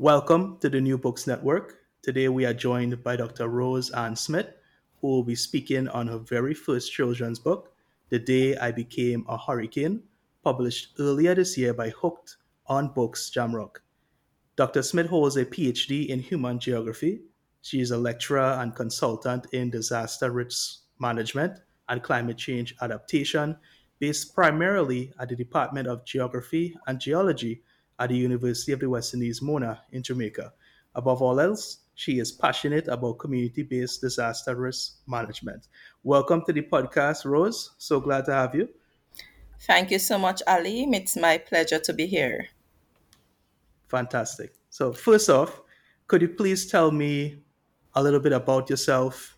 Welcome to the New Books Network. Today we are joined by Dr. Rose Ann Smith, who will be speaking on her very first children's book, The Day I Became a Hurricane, published earlier this year by Hooked on Books Jamrock. Dr. Smith holds a PhD in human geography. She is a lecturer and consultant in disaster risk management and climate change adaptation, based primarily at the Department of Geography and Geology at the University of the West Indies, Mona, in Jamaica. Above all else, she is passionate about community based disaster risk management. Welcome to the podcast, Rose. So glad to have you. Thank you so much, Ali. It's my pleasure to be here. Fantastic. So, first off, could you please tell me a little bit about yourself,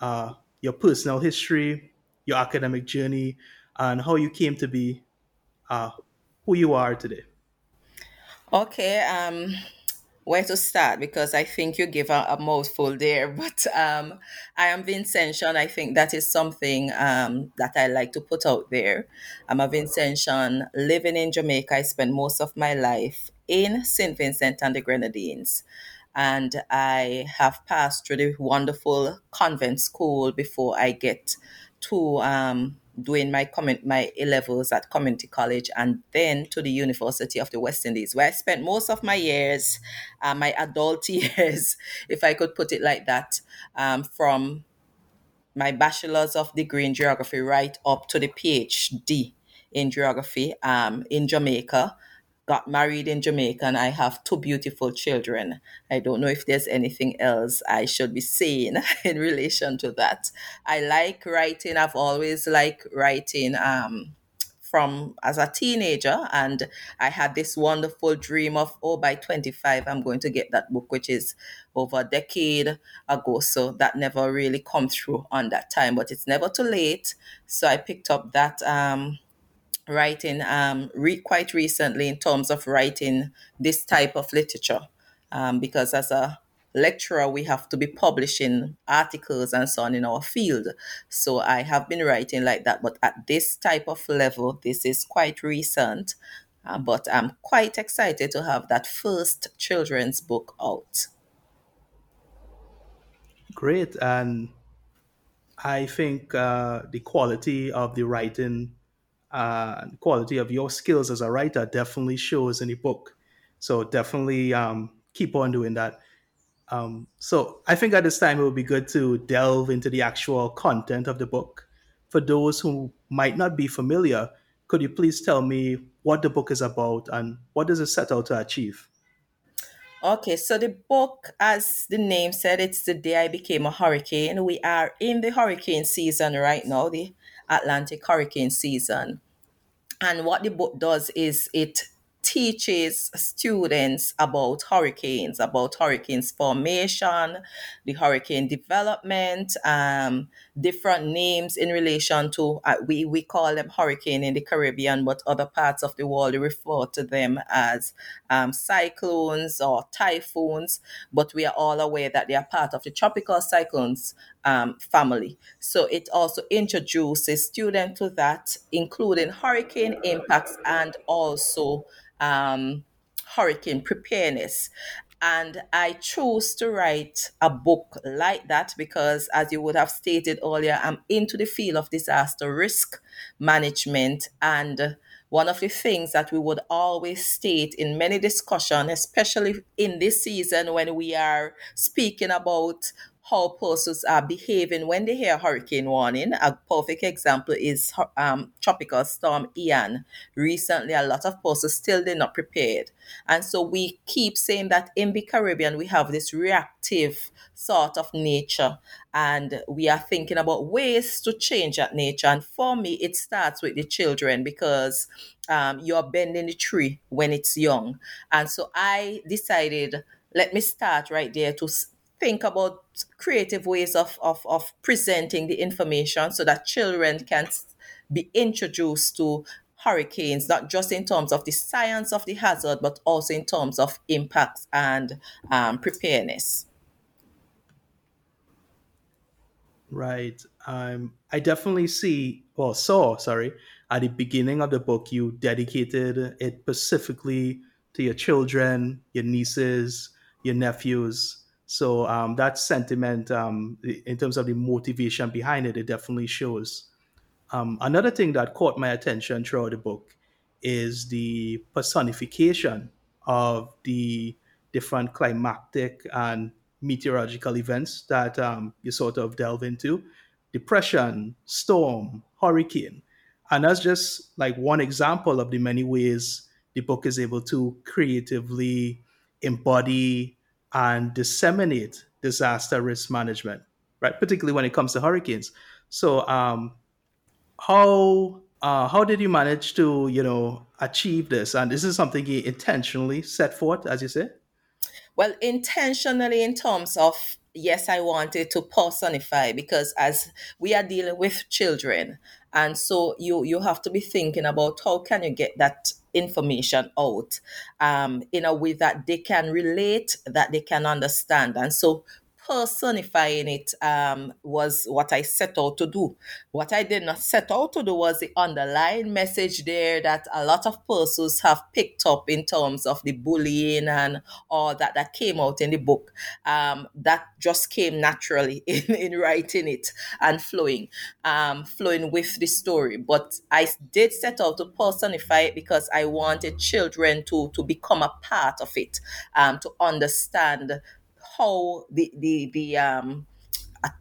uh, your personal history, your academic journey, and how you came to be uh, who you are today? Okay, um, where to start? Because I think you give a, a mouthful there. But um, I am Vincentian. I think that is something um, that I like to put out there. I'm a Vincentian living in Jamaica. I spent most of my life in St. Vincent and the Grenadines. And I have passed through the wonderful convent school before I get to um, doing my comment my A levels at community college and then to the University of the West Indies, where I spent most of my years, uh, my adult years, if I could put it like that, um, from my bachelor's of degree in geography right up to the PhD in geography um, in Jamaica got married in Jamaica and I have two beautiful children. I don't know if there's anything else I should be saying in relation to that. I like writing. I've always liked writing um, from as a teenager and I had this wonderful dream of oh by 25 I'm going to get that book which is over a decade ago so that never really come through on that time but it's never too late so I picked up that um writing um, re- quite recently in terms of writing this type of literature um, because as a lecturer we have to be publishing articles and so on in our field. So i have been writing like that but at this type of level this is quite recent uh, but i'm quite excited to have that first children's book out. Great and i think uh, the quality of the writing uh, quality of your skills as a writer definitely shows in the book. So definitely um, keep on doing that. Um, so I think at this time it would be good to delve into the actual content of the book. For those who might not be familiar, could you please tell me what the book is about and what does it set out to achieve? Okay, so the book, as the name said, it's the day I became a hurricane. We are in the hurricane season right now, the Atlantic hurricane season. And what the book does is it teaches students about hurricanes, about hurricanes formation, the hurricane development, um, different names in relation to, uh, we, we call them hurricane in the Caribbean, but other parts of the world refer to them as um, cyclones or typhoons. But we are all aware that they are part of the tropical cyclones um, family. So it also introduces students to that, including hurricane impacts and also um, hurricane preparedness. And I chose to write a book like that because, as you would have stated earlier, I'm into the field of disaster risk management. And one of the things that we would always state in many discussions, especially in this season when we are speaking about how persons are behaving when they hear hurricane warning. A perfect example is um, tropical storm Ian. Recently, a lot of persons still did not prepared. And so we keep saying that in the Caribbean, we have this reactive sort of nature and we are thinking about ways to change that nature. And for me, it starts with the children because um, you're bending the tree when it's young. And so I decided, let me start right there to think about creative ways of, of, of presenting the information so that children can be introduced to hurricanes, not just in terms of the science of the hazard, but also in terms of impacts and um, preparedness. Right. Um, I definitely see, or saw, sorry, at the beginning of the book, you dedicated it specifically to your children, your nieces, your nephews. So um, that sentiment, um, in terms of the motivation behind it, it definitely shows. Um, another thing that caught my attention throughout the book is the personification of the different climatic and meteorological events that um, you sort of delve into depression, storm, hurricane. And that's just like one example of the many ways the book is able to creatively embody and disseminate disaster risk management, right? Particularly when it comes to hurricanes. So, um, how uh, how did you manage to you know achieve this? And this is something you intentionally set forth, as you say. Well, intentionally in terms of yes, I wanted to personify because as we are dealing with children, and so you you have to be thinking about how can you get that information out um, in a way that they can relate, that they can understand. And so personifying it um, was what I set out to do. What I did not set out to do was the underlying message there that a lot of persons have picked up in terms of the bullying and all that that came out in the book. Um, that just came naturally in, in writing it and flowing, um, flowing with the story. But I did set out to personify it because I wanted children to to become a part of it, um, to understand how the the the um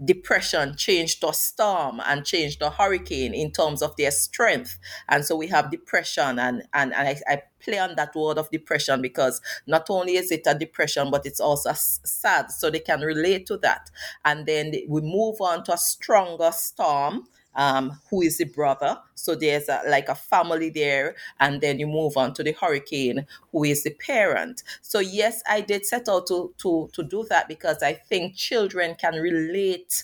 depression changed to storm and changed to hurricane in terms of their strength. And so we have depression and and, and I, I play on that word of depression because not only is it a depression but it's also sad. So they can relate to that. And then we move on to a stronger storm um, who is the brother. So there's a, like a family there, and then you move on to the hurricane, who is the parent. So yes, I did set out to to to do that because I think children can relate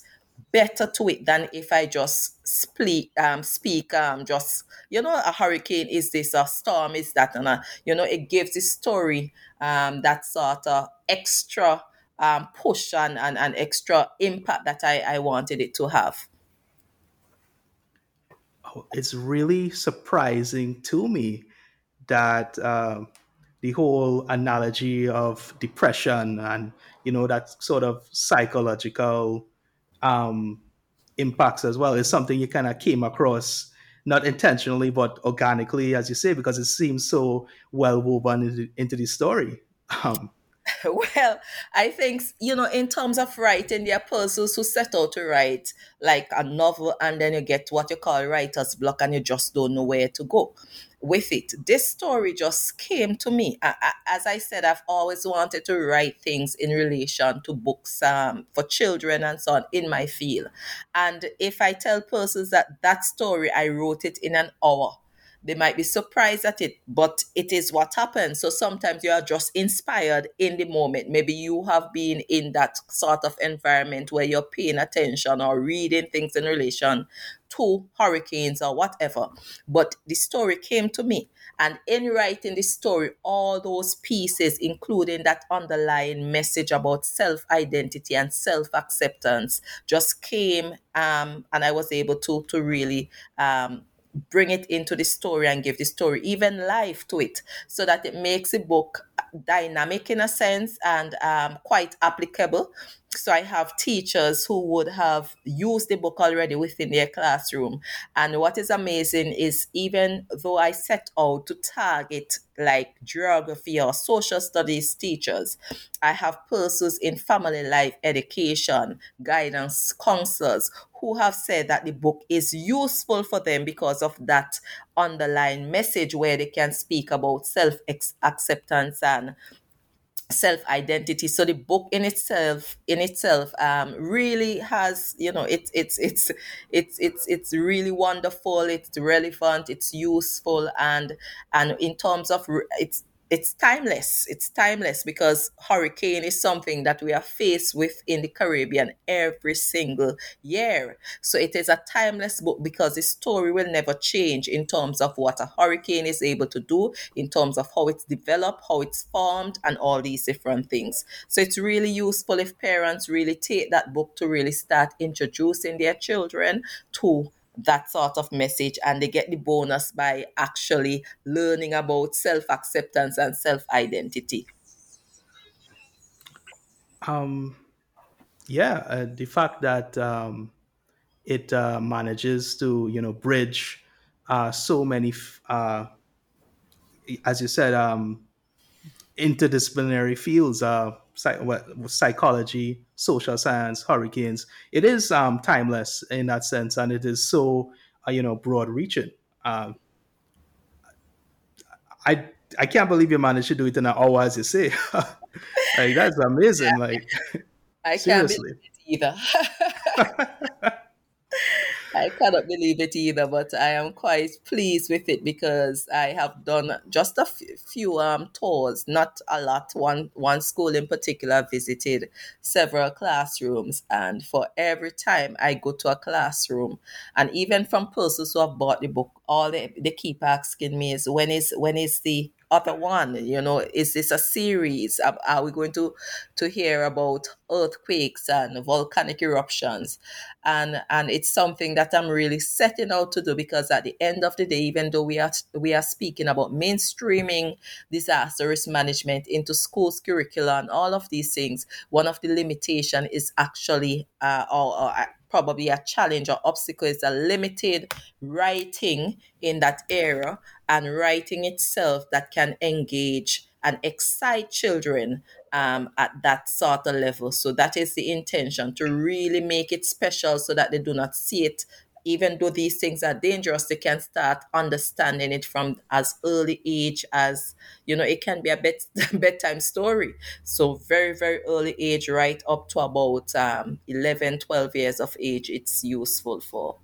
better to it than if I just speak um speak um just you know a hurricane is this a storm is that and a, you know it gives the story um that sort of extra um push and, and, and extra impact that I, I wanted it to have it's really surprising to me that uh, the whole analogy of depression and you know that sort of psychological um, impacts as well is something you kind of came across not intentionally but organically as you say because it seems so well woven into, into the story. Um, well, I think, you know, in terms of writing, there are persons who set out to write like a novel and then you get what you call writer's block and you just don't know where to go with it. This story just came to me. I, I, as I said, I've always wanted to write things in relation to books um, for children and so on in my field. And if I tell persons that that story, I wrote it in an hour they might be surprised at it, but it is what happens. So sometimes you are just inspired in the moment. Maybe you have been in that sort of environment where you're paying attention or reading things in relation to hurricanes or whatever. But the story came to me. And in writing the story, all those pieces, including that underlying message about self identity and self acceptance, just came um, and I was able to, to really um, bring it into the story and give the story even life to it so that it makes the book dynamic in a sense and um, quite applicable so I have teachers who would have used the book already within their classroom. And what is amazing is even though I set out to target like geography or social studies teachers, I have persons in family life education, guidance counselors who have said that the book is useful for them because of that underlying message where they can speak about self acceptance and self identity so the book in itself in itself um really has you know it's it's it's it's it's it's really wonderful. It's relevant. It's useful. And and in terms of it's it's timeless. It's timeless because hurricane is something that we are faced with in the Caribbean every single year. So it is a timeless book because the story will never change in terms of what a hurricane is able to do, in terms of how it's developed, how it's formed, and all these different things. So it's really useful if parents really take that book to really start introducing their children to that sort of message and they get the bonus by actually learning about self acceptance and self identity. Um, yeah, uh, the fact that um, it uh, manages to you know bridge uh, so many, uh, as you said, um, interdisciplinary fields, uh, psychology, social science, hurricanes. It is um, timeless in that sense, and it is so uh, you know broad reaching. Um, I I can't believe you managed to do it in an hour, as you say. like that's amazing. Like I can't believe it either. I cannot believe it either, but I am quite pleased with it because I have done just a few um, tours, not a lot. One one school in particular visited several classrooms, and for every time I go to a classroom, and even from persons who have bought the book, all they, they keep asking me is when is when is the other one you know is this a series? Are we going to to hear about earthquakes and volcanic eruptions? And and it's something that i'm really setting out to do because at the end of the day even though we are we are speaking about mainstreaming disaster risk management into schools curricula and all of these things one of the limitation is actually uh, or, or probably a challenge or obstacle is a limited writing in that area and writing itself that can engage and excite children um, at that sort of level. So that is the intention to really make it special so that they do not see it even though these things are dangerous, they can start understanding it from as early age as, you know, it can be a bed, bedtime story. So very, very early age, right up to about um, 11, 12 years of age, it's useful for.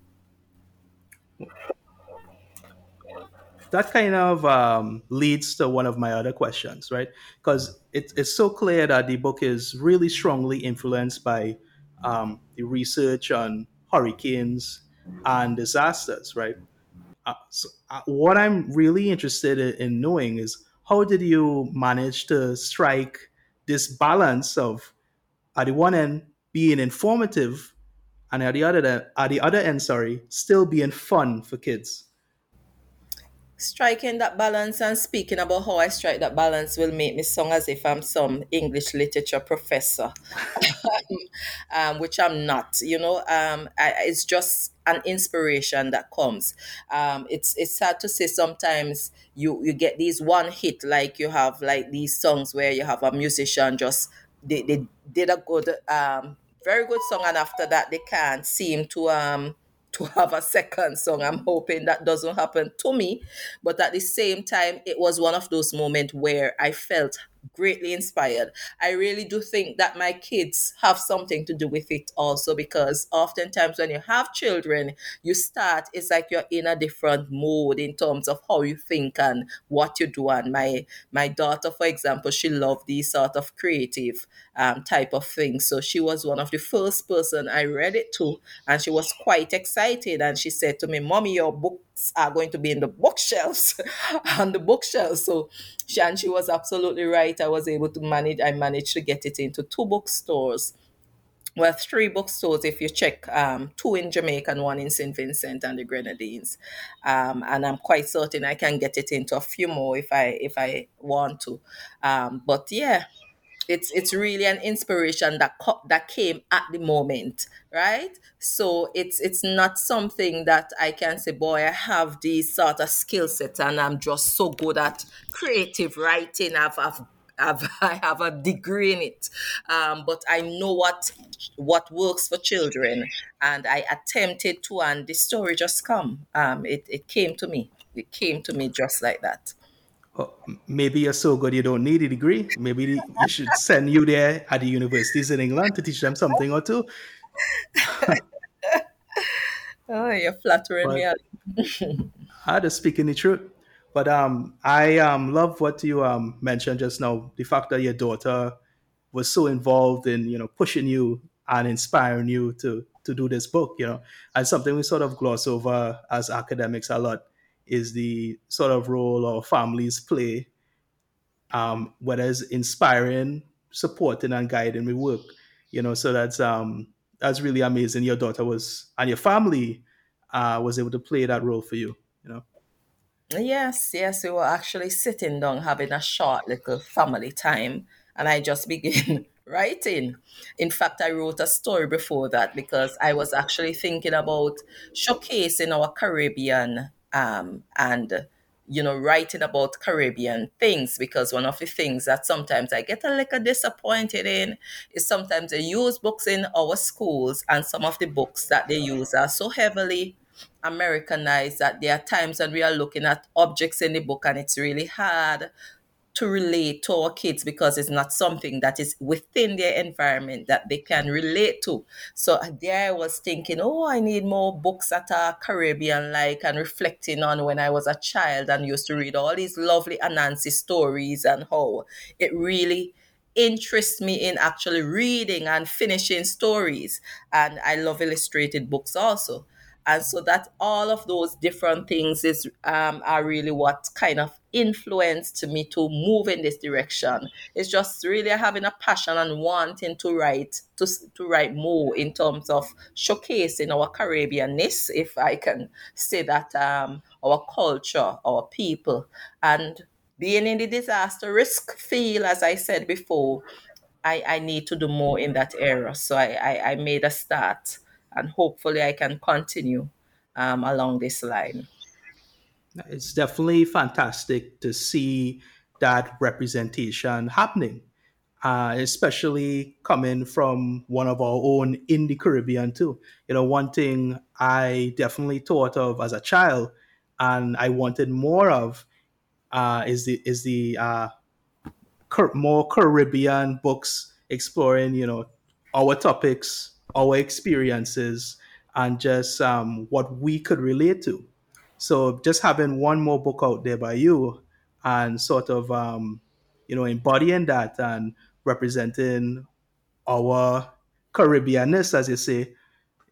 That kind of um, leads to one of my other questions, right? Because it, it's so clear that the book is really strongly influenced by um, the research on hurricanes, and disasters, right? Uh, so, uh, what I'm really interested in knowing is how did you manage to strike this balance of, at the one end, being informative, and at the other, at the other end, sorry, still being fun for kids? Striking that balance and speaking about how I strike that balance will make me sound as if I'm some English literature professor, um, which I'm not. You know, um, I, it's just an inspiration that comes. Um, it's it's sad to say sometimes you you get these one hit like you have like these songs where you have a musician just they, they did a good um very good song and after that they can't seem to um to have a second song. I'm hoping that doesn't happen to me. But at the same time, it was one of those moments where I felt greatly inspired. I really do think that my kids have something to do with it also because oftentimes when you have children, you start, it's like you're in a different mode in terms of how you think and what you do. And my my daughter, for example, she loved these sort of creative um, type of things. So she was one of the first person I read it to and she was quite excited and she said to me, Mommy, your book are going to be in the bookshelves on the bookshelves. So she and she was absolutely right. I was able to manage i managed to get it into two bookstores. Well three bookstores if you check um, two in jamaica and one in st vincent and the grenadines. Um, and i'm quite certain i can get it into a few more if i if i want to. Um, but yeah it's it's really an inspiration that co- that came at the moment right so it's it's not something that i can say boy i have these sort of skill set and i'm just so good at creative writing i've, I've I've, I have a degree in it, um, but I know what what works for children, and I attempted to, and the story just come. Um, it it came to me. It came to me just like that. Oh, maybe you're so good you don't need a degree. Maybe you should send you there at the universities in England to teach them something or two. oh, you're flattering but, me. I just speaking the truth. But um, I um, love what you um, mentioned just now. The fact that your daughter was so involved in you know pushing you and inspiring you to to do this book. You know, and something we sort of gloss over as academics a lot is the sort of role our families play, um, whether it's inspiring, supporting, and guiding me work. You know, so that's um, that's really amazing. Your daughter was and your family uh, was able to play that role for you. You know. Yes, yes, we were actually sitting down having a short little family time, and I just began writing. In fact, I wrote a story before that because I was actually thinking about showcasing our Caribbean um, and you know writing about Caribbean things because one of the things that sometimes I get a little disappointed in is sometimes they use books in our schools and some of the books that they use are so heavily Americanized that there are times when we are looking at objects in the book and it's really hard to relate to our kids because it's not something that is within their environment that they can relate to. So uh, there I was thinking, oh, I need more books that are Caribbean like and reflecting on when I was a child and used to read all these lovely Anansi stories and how it really interests me in actually reading and finishing stories. And I love illustrated books also and so that all of those different things is um, are really what kind of influenced me to move in this direction. It's just really having a passion and wanting to write to, to write more in terms of showcasing our caribbeanness if i can say that um, our culture our people. And being in the disaster risk field as i said before i, I need to do more in that area. So I, I, I made a start and hopefully I can continue um, along this line. It's definitely fantastic to see that representation happening, uh, especially coming from one of our own in the Caribbean too. You know, one thing I definitely thought of as a child, and I wanted more of, uh, is the is the uh, more Caribbean books exploring, you know, our topics our experiences and just um, what we could relate to. So just having one more book out there by you and sort of um, you know embodying that and representing our Caribbeanness, as you say,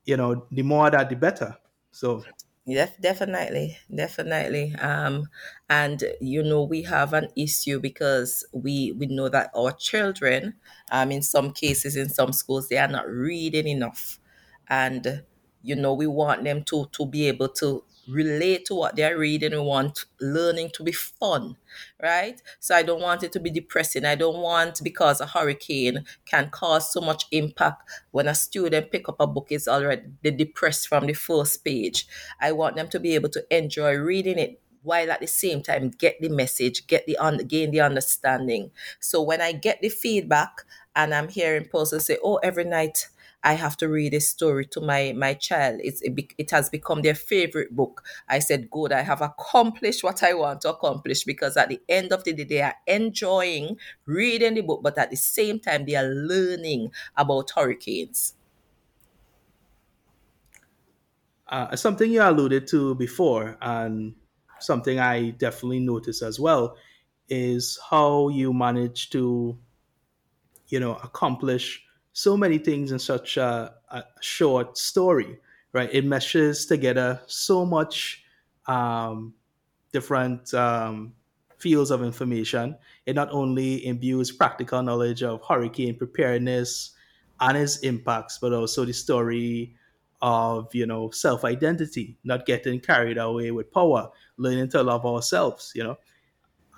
you know, the more that the better. So Yes, definitely, definitely. Um, and you know, we have an issue because we we know that our children, um, in some cases, in some schools, they are not reading enough, and you know, we want them to to be able to relate to what they're reading. We want learning to be fun, right? So I don't want it to be depressing. I don't want because a hurricane can cause so much impact when a student pick up a book is already depressed from the first page. I want them to be able to enjoy reading it while at the same time get the message, get the un- gain the understanding. So when I get the feedback and I'm hearing persons say, "Oh, every night I have to read a story to my my child. It's it, it has become their favorite book. I said, good. I have accomplished what I want to accomplish because at the end of the day, they are enjoying reading the book, but at the same time, they are learning about hurricanes. Uh, something you alluded to before, and something I definitely noticed as well, is how you manage to, you know, accomplish so many things in such a, a short story, right? It meshes together so much um, different um, fields of information. It not only imbues practical knowledge of hurricane preparedness and its impacts, but also the story of you know self identity, not getting carried away with power, learning to love ourselves. You know,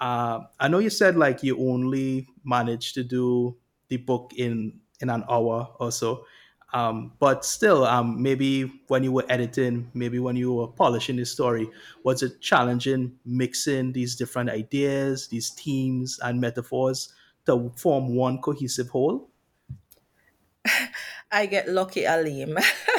uh, I know you said like you only managed to do the book in in an hour or so. Um, but still, um, maybe when you were editing, maybe when you were polishing the story, was it challenging mixing these different ideas, these themes and metaphors to form one cohesive whole? I get lucky, Alim.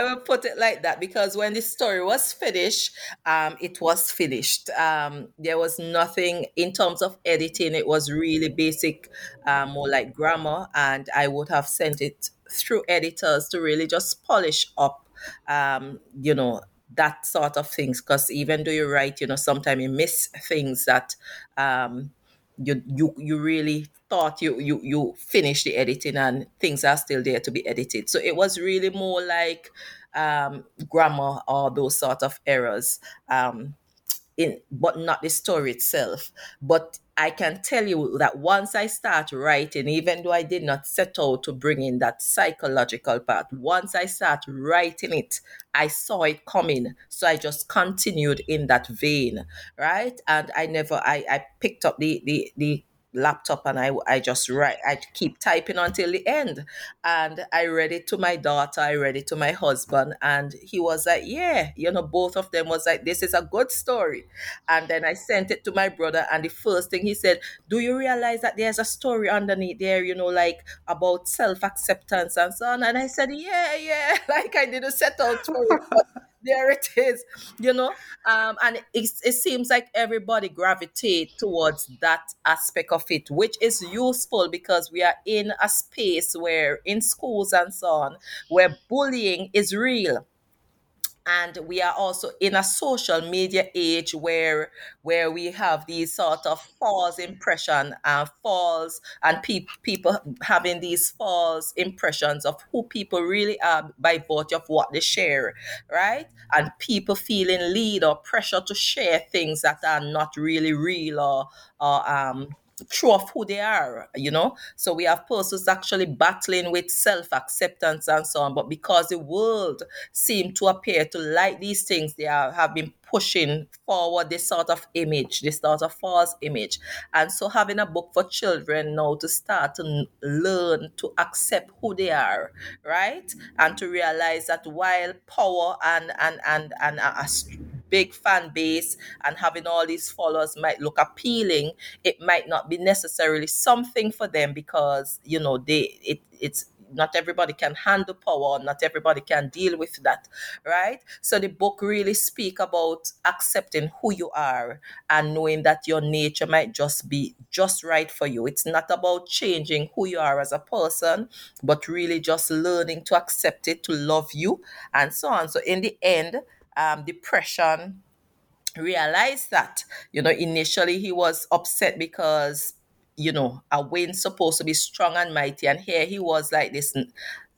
I will put it like that because when the story was finished, um, it was finished. Um, there was nothing in terms of editing. It was really basic, um, more like grammar, and I would have sent it through editors to really just polish up, um, you know, that sort of things. Because even though you write, you know, sometimes you miss things that um, you you you really thought you you you finished the editing and things are still there to be edited. So it was really more like um, grammar or those sort of errors. Um, in but not the story itself. But I can tell you that once I start writing, even though I did not set out to bring in that psychological part, once I start writing it, I saw it coming. So I just continued in that vein, right? And I never I, I picked up the the the laptop and I, I just write I keep typing until the end. And I read it to my daughter I read it to my husband and he was like yeah you know both of them was like this is a good story. And then I sent it to my brother and the first thing he said do you realize that there's a story underneath there you know like about self-acceptance and so on? And I said yeah yeah. Like I didn't set out it there it is you know? Um, and it, it seems like everybody gravitate towards that aspect of it which is useful because we are in a space where in schools and so on where bullying is real and we are also in a social media age where where we have these sort of false impression and false and pe- people having these false impressions of who people really are by virtue of what they share right? And people feeling lead or pressure to share things that are not really real or or um true of who they are, you know. So we have persons actually battling with self acceptance and so on. But because the world seem to appear to like these things, they are, have been pushing forward this sort of image, this sort of false image. And so having a book for children now to start to learn to accept who they are, right? And to realize that while power and and and and a, a big fan base and having all these followers might look appealing, it might not be necessarily something for them because you know they it it's not everybody can handle power not everybody can deal with that right? So the book really speak about accepting who you are and knowing that your nature might just be just right for you. It's not about changing who you are as a person but really just learning to accept it to love you and so on. So in the end um, depression realized that you know initially he was upset because you know a wind supposed to be strong and mighty. And here he was like this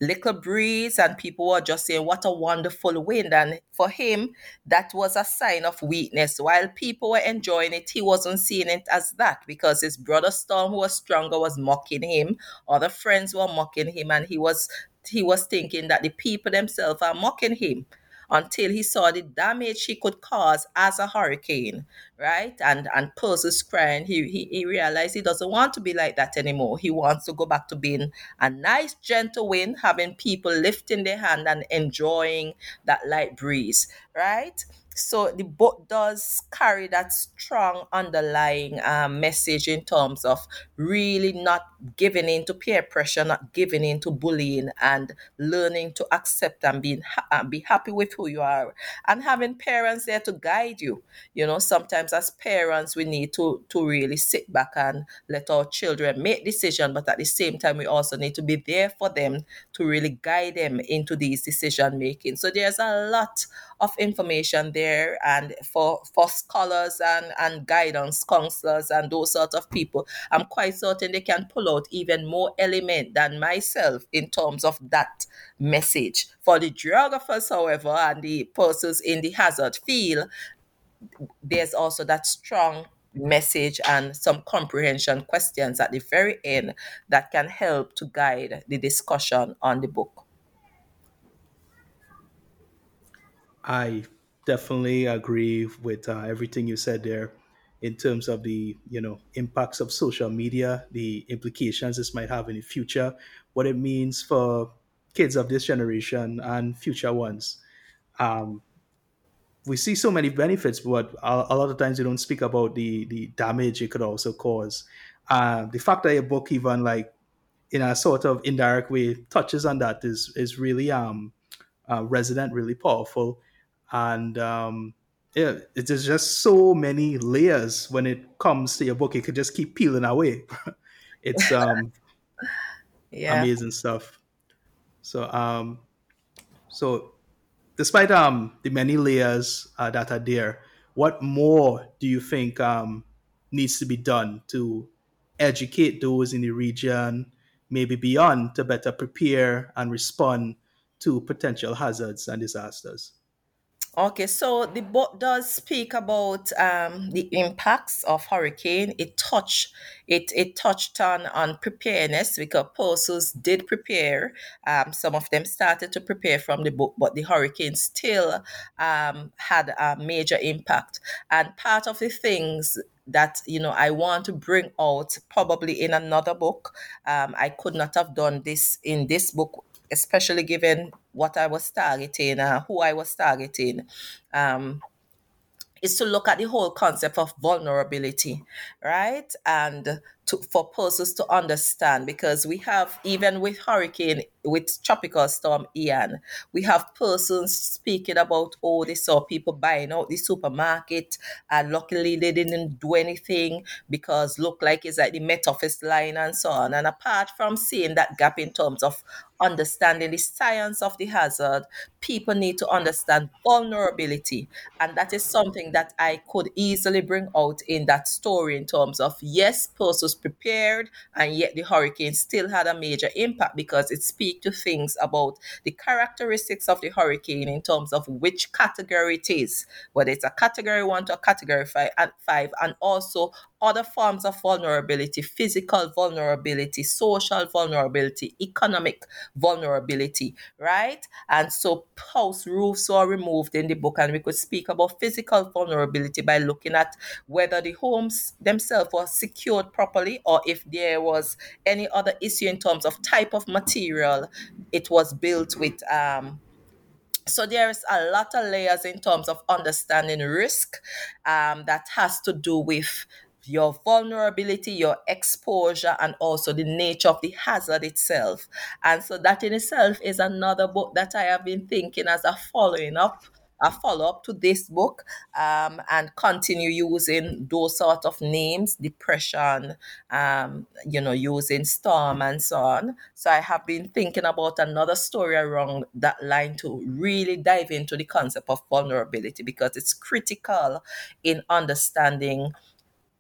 little breeze and people were just saying what a wonderful wind. And for him that was a sign of weakness. While people were enjoying it he wasn't seeing it as that because his brother storm who was stronger was mocking him. Other friends were mocking him and he was he was thinking that the people themselves are mocking him until he saw the damage he could cause as a hurricane, right? And and persons crying, he, he, he realized he doesn't want to be like that anymore. He wants to go back to being a nice, gentle wind, having people lifting their hand and enjoying that light breeze, right? So the book does carry that strong underlying um, message in terms of really not giving in to peer pressure not giving in to bullying and learning to accept and being ha- and be happy with who you are and having parents there to guide you. You know sometimes as parents we need to to really sit back and let our children make decisions but at the same time we also need to be there for them to really guide them into these decision making so there's a lot of information there and for for scholars and and guidance counselors and those sort of people. I'm quite certain they can pull out even more element than myself in terms of that message. For the geographers however and the persons in the hazard field there's also that strong message and some comprehension questions at the very end that can help to guide the discussion on the book I definitely agree with uh, everything you said there. in terms of the you know impacts of social media, the implications this might have in the future, what it means for kids of this generation and future ones. Um, we see so many benefits, but a, a, lot of times we don't speak about the the damage it could also cause. Uh, the fact that your book even like in a sort of indirect way touches on that is is really um uh, resident, really powerful, and um, yeah, there's just so many layers when it comes to your book. It could just keep peeling away. it's um, yeah. amazing stuff. So um, so despite um the many layers uh, that are there, what more do you think um needs to be done to educate those in the region, maybe beyond, to better prepare and respond to potential hazards and disasters? Okay, so the book does speak about um, the impacts of hurricane. It touched it it touched on on preparedness because persons did prepare. Um, some of them started to prepare from the book, but the hurricane still um, had a major impact. And part of the things that you know I want to bring out probably in another book. Um, I could not have done this in this book especially given what I was targeting, uh, who I was targeting. Um, is to look at the whole concept of vulnerability, right? And to, for persons to understand, because we have, even with hurricane, with tropical storm Ian, we have persons speaking about, oh, they saw people buying out the supermarket, and luckily they didn't do anything because look like it's like the Met Office line and so on. And apart from seeing that gap in terms of understanding the science of the hazard, people need to understand vulnerability. And that is something that I could easily bring out in that story in terms of yes, persons prepared, and yet the hurricane still had a major impact because it speaks to things about the characteristics of the hurricane in terms of which category it is, whether it's a category one to a category five, and five, and also other forms of vulnerability physical vulnerability, social vulnerability, economic vulnerability, right? And so house roofs were removed in the book, and we could speak about physical vulnerability by looking at whether the homes themselves were secured properly or if there was any other issue in terms of type of material it was built with. Um, so there's a lot of layers in terms of understanding risk um, that has to do with your vulnerability, your exposure, and also the nature of the hazard itself. And so that in itself is another book that I have been thinking as a following up a follow up to this book um, and continue using those sort of names, depression, um, you know, using storm and so on. So I have been thinking about another story around that line to really dive into the concept of vulnerability because it's critical in understanding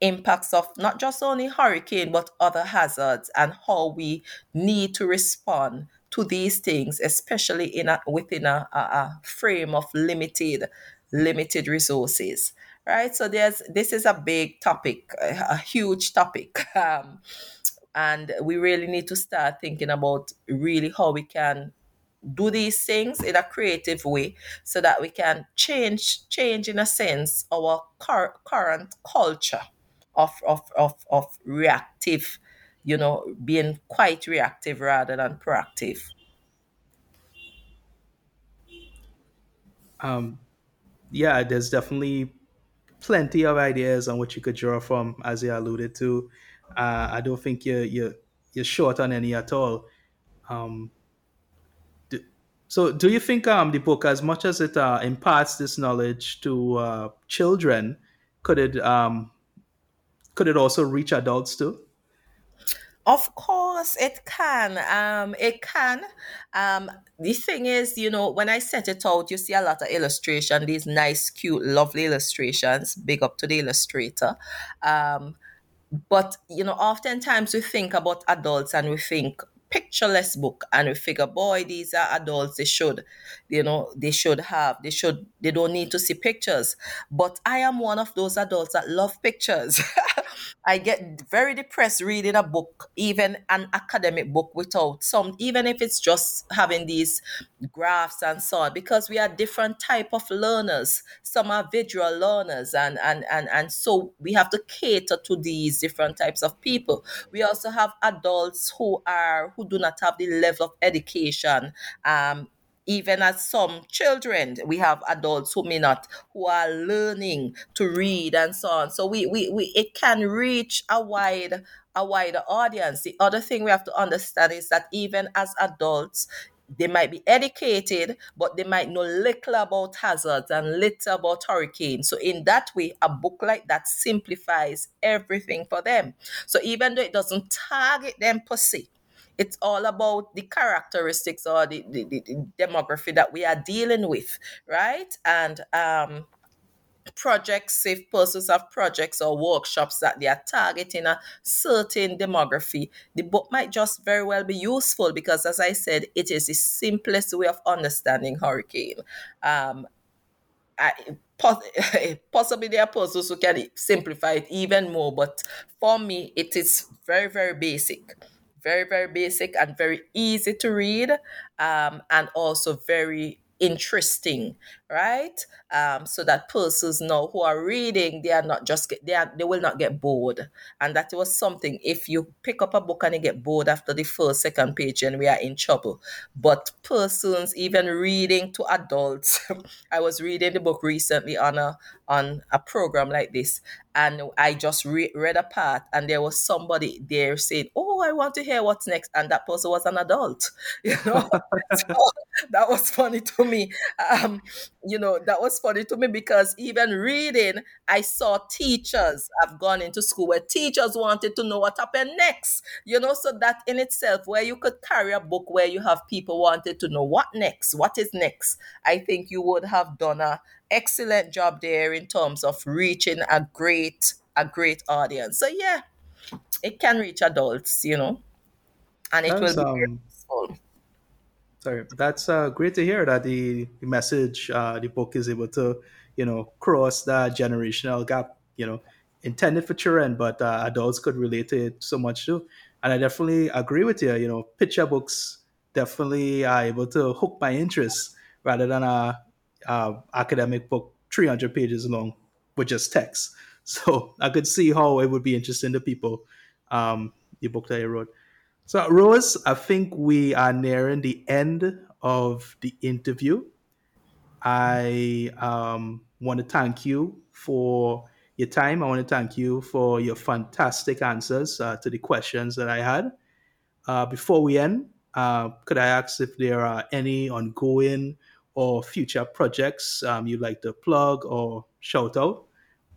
impacts of not just only hurricane but other hazards and how we need to respond to these things especially in a, within a, a, frame of limited limited resources right? So there's this is a big topic a, huge topic. Um, and we really need to start thinking about really how we can do these things in a creative way so that we can change change in a sense our cur- current culture of, of, of, of reactive, you know, being quite reactive rather than proactive. Um, yeah, there's definitely plenty of ideas on what you could draw from, as you alluded to. Uh, I don't think you're, you're, you're short on any at all. Um, do, so, do you think um, the book, as much as it uh, imparts this knowledge to uh, children, could it um, could it also reach adults too? Of course, it can. Um, it can. Um, the thing is, you know, when I set it out, you see a lot of illustration, these nice, cute, lovely illustrations. Big up to the illustrator. Um, but you know, oftentimes we think about adults and we think, pictureless book and we figure boy these are adults they should you know they should have they should they don't need to see pictures but i am one of those adults that love pictures I get very depressed reading a book, even an academic book, without some, even if it's just having these graphs and so on, because we are different type of learners. Some are visual learners, and and and and so we have to cater to these different types of people. We also have adults who are who do not have the level of education um, even as some children we have adults who may not who are learning to read and so on so we, we, we it can reach a wide a wider audience the other thing we have to understand is that even as adults they might be educated, but they might know little about hazards and little about hurricanes. So, in that way, a book like that simplifies everything for them. So, even though it doesn't target them per se, it's all about the characteristics or the, the, the demography that we are dealing with, right? And um, projects, if persons have projects or workshops that they are targeting a certain demography, the book might just very well be useful because, as I said, it is the simplest way of understanding hurricane. Um, I, possibly there are persons who can simplify it even more, but for me, it is very, very basic very very basic and very easy to read um, and also very interesting right? Um, so that persons know who are reading they are not just get, they are they will not get bored. And that was something if you pick up a book and you get bored after the first second page and we are in trouble. But persons even reading to adults i was reading the book recently on a on a program like this. And I just re- read a part, and there was somebody there saying, "Oh, I want to hear what's next," and that person was an adult. You know, so that was funny to me. Um, you know, that was funny to me because even reading, I saw teachers have gone into school where teachers wanted to know what happened next. You know, so that in itself, where you could carry a book where you have people wanted to know what next, what is next, I think you would have done a excellent job there in terms of reaching a great a great audience. So yeah, it can reach adults, you know, and it That's, will be um, useful. Sorry, that's uh, great to hear that the, the message, uh, the book is able to, you know, cross that generational gap, you know, intended for children, but uh, adults could relate to it so much too. And I definitely agree with you. You know, picture books definitely are able to hook my interest rather than a, a academic book 300 pages long with just text. So I could see how it would be interesting to people. Um, the book that I wrote. So Rose, I think we are nearing the end of the interview. I um, want to thank you for your time. I want to thank you for your fantastic answers uh, to the questions that I had. Uh, before we end, uh, could I ask if there are any ongoing or future projects um, you'd like to plug or shout out?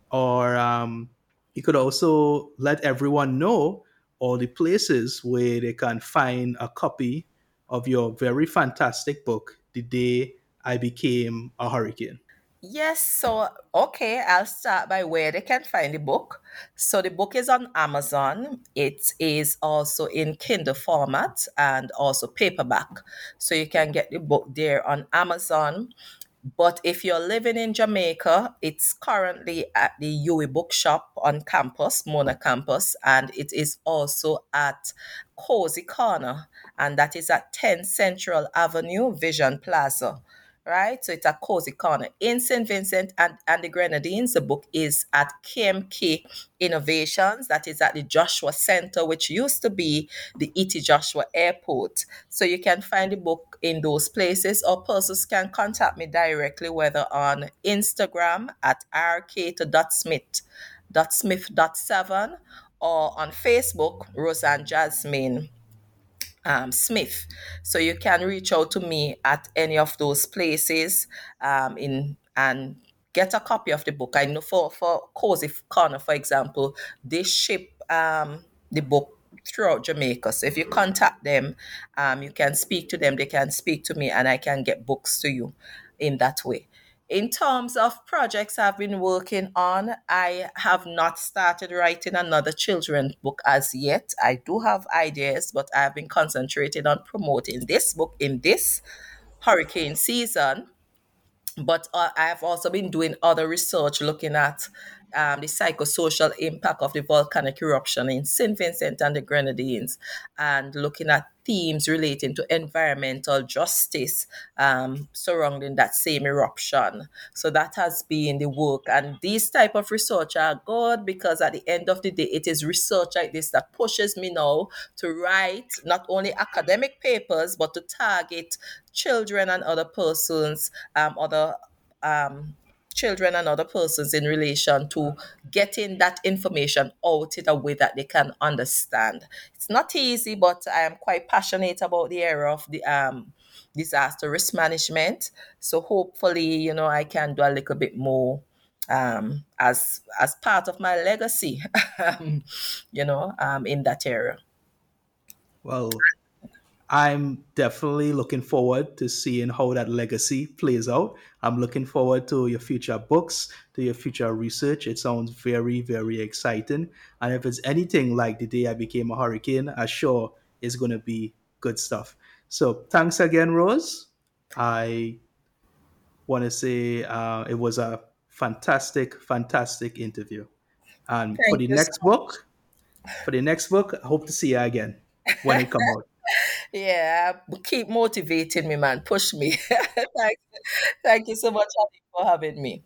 Or um, you could also let everyone know all the places where they can find a copy of your very fantastic book, The Day I Became a Hurricane. Yes, so okay, I'll start by where they can find the book. So the book is on Amazon. It is also in Kindle format and also paperback. So you can get the book there on Amazon. But if you're living in Jamaica, it's currently at the UWI Bookshop on campus, Mona campus, and it is also at Cozy Corner, and that is at 10 Central Avenue, Vision Plaza right? So it's a cozy corner in St. Vincent and, and the Grenadines. The book is at KMK Innovations, that is at the Joshua Center, which used to be the E.T. Joshua Airport. So you can find the book in those places, or persons can contact me directly, whether on Instagram at rk.smith.smith.7 or on Facebook, Roseanne Jasmine um, Smith. So you can reach out to me at any of those places um, in and get a copy of the book. I know for for Cozy Corner, for example, they ship um, the book throughout Jamaica. So if you contact them, um, you can speak to them. They can speak to me, and I can get books to you in that way. In terms of projects I've been working on, I have not started writing another children's book as yet. I do have ideas, but I've been concentrating on promoting this book in this hurricane season. But uh, I've also been doing other research looking at um, the psychosocial impact of the volcanic eruption in St. Vincent and the Grenadines and looking at themes relating to environmental justice um, surrounding that same eruption. So that has been the work. And these type of research are good because at the end of the day, it is research like this that pushes me now to write not only academic papers, but to target children and other persons, um, other um, children and other persons in relation to getting that information out in a way that they can understand. It's not easy, but I am quite passionate about the area of the um, disaster risk management. So hopefully, you know, I can do a little bit more um, as as part of my legacy, you know, um, in that area. Well, I'm definitely looking forward to seeing how that legacy plays out. I'm looking forward to your future books, to your future research. It sounds very, very exciting. And if it's anything like the day I became a hurricane, I'm sure it's going to be good stuff. So thanks again, Rose. I want to say uh, it was a fantastic, fantastic interview. And Thank for the next so book, for the next book, I hope to see you again when it comes out yeah, keep motivating me, man. Push me. thank, thank you so much for having me.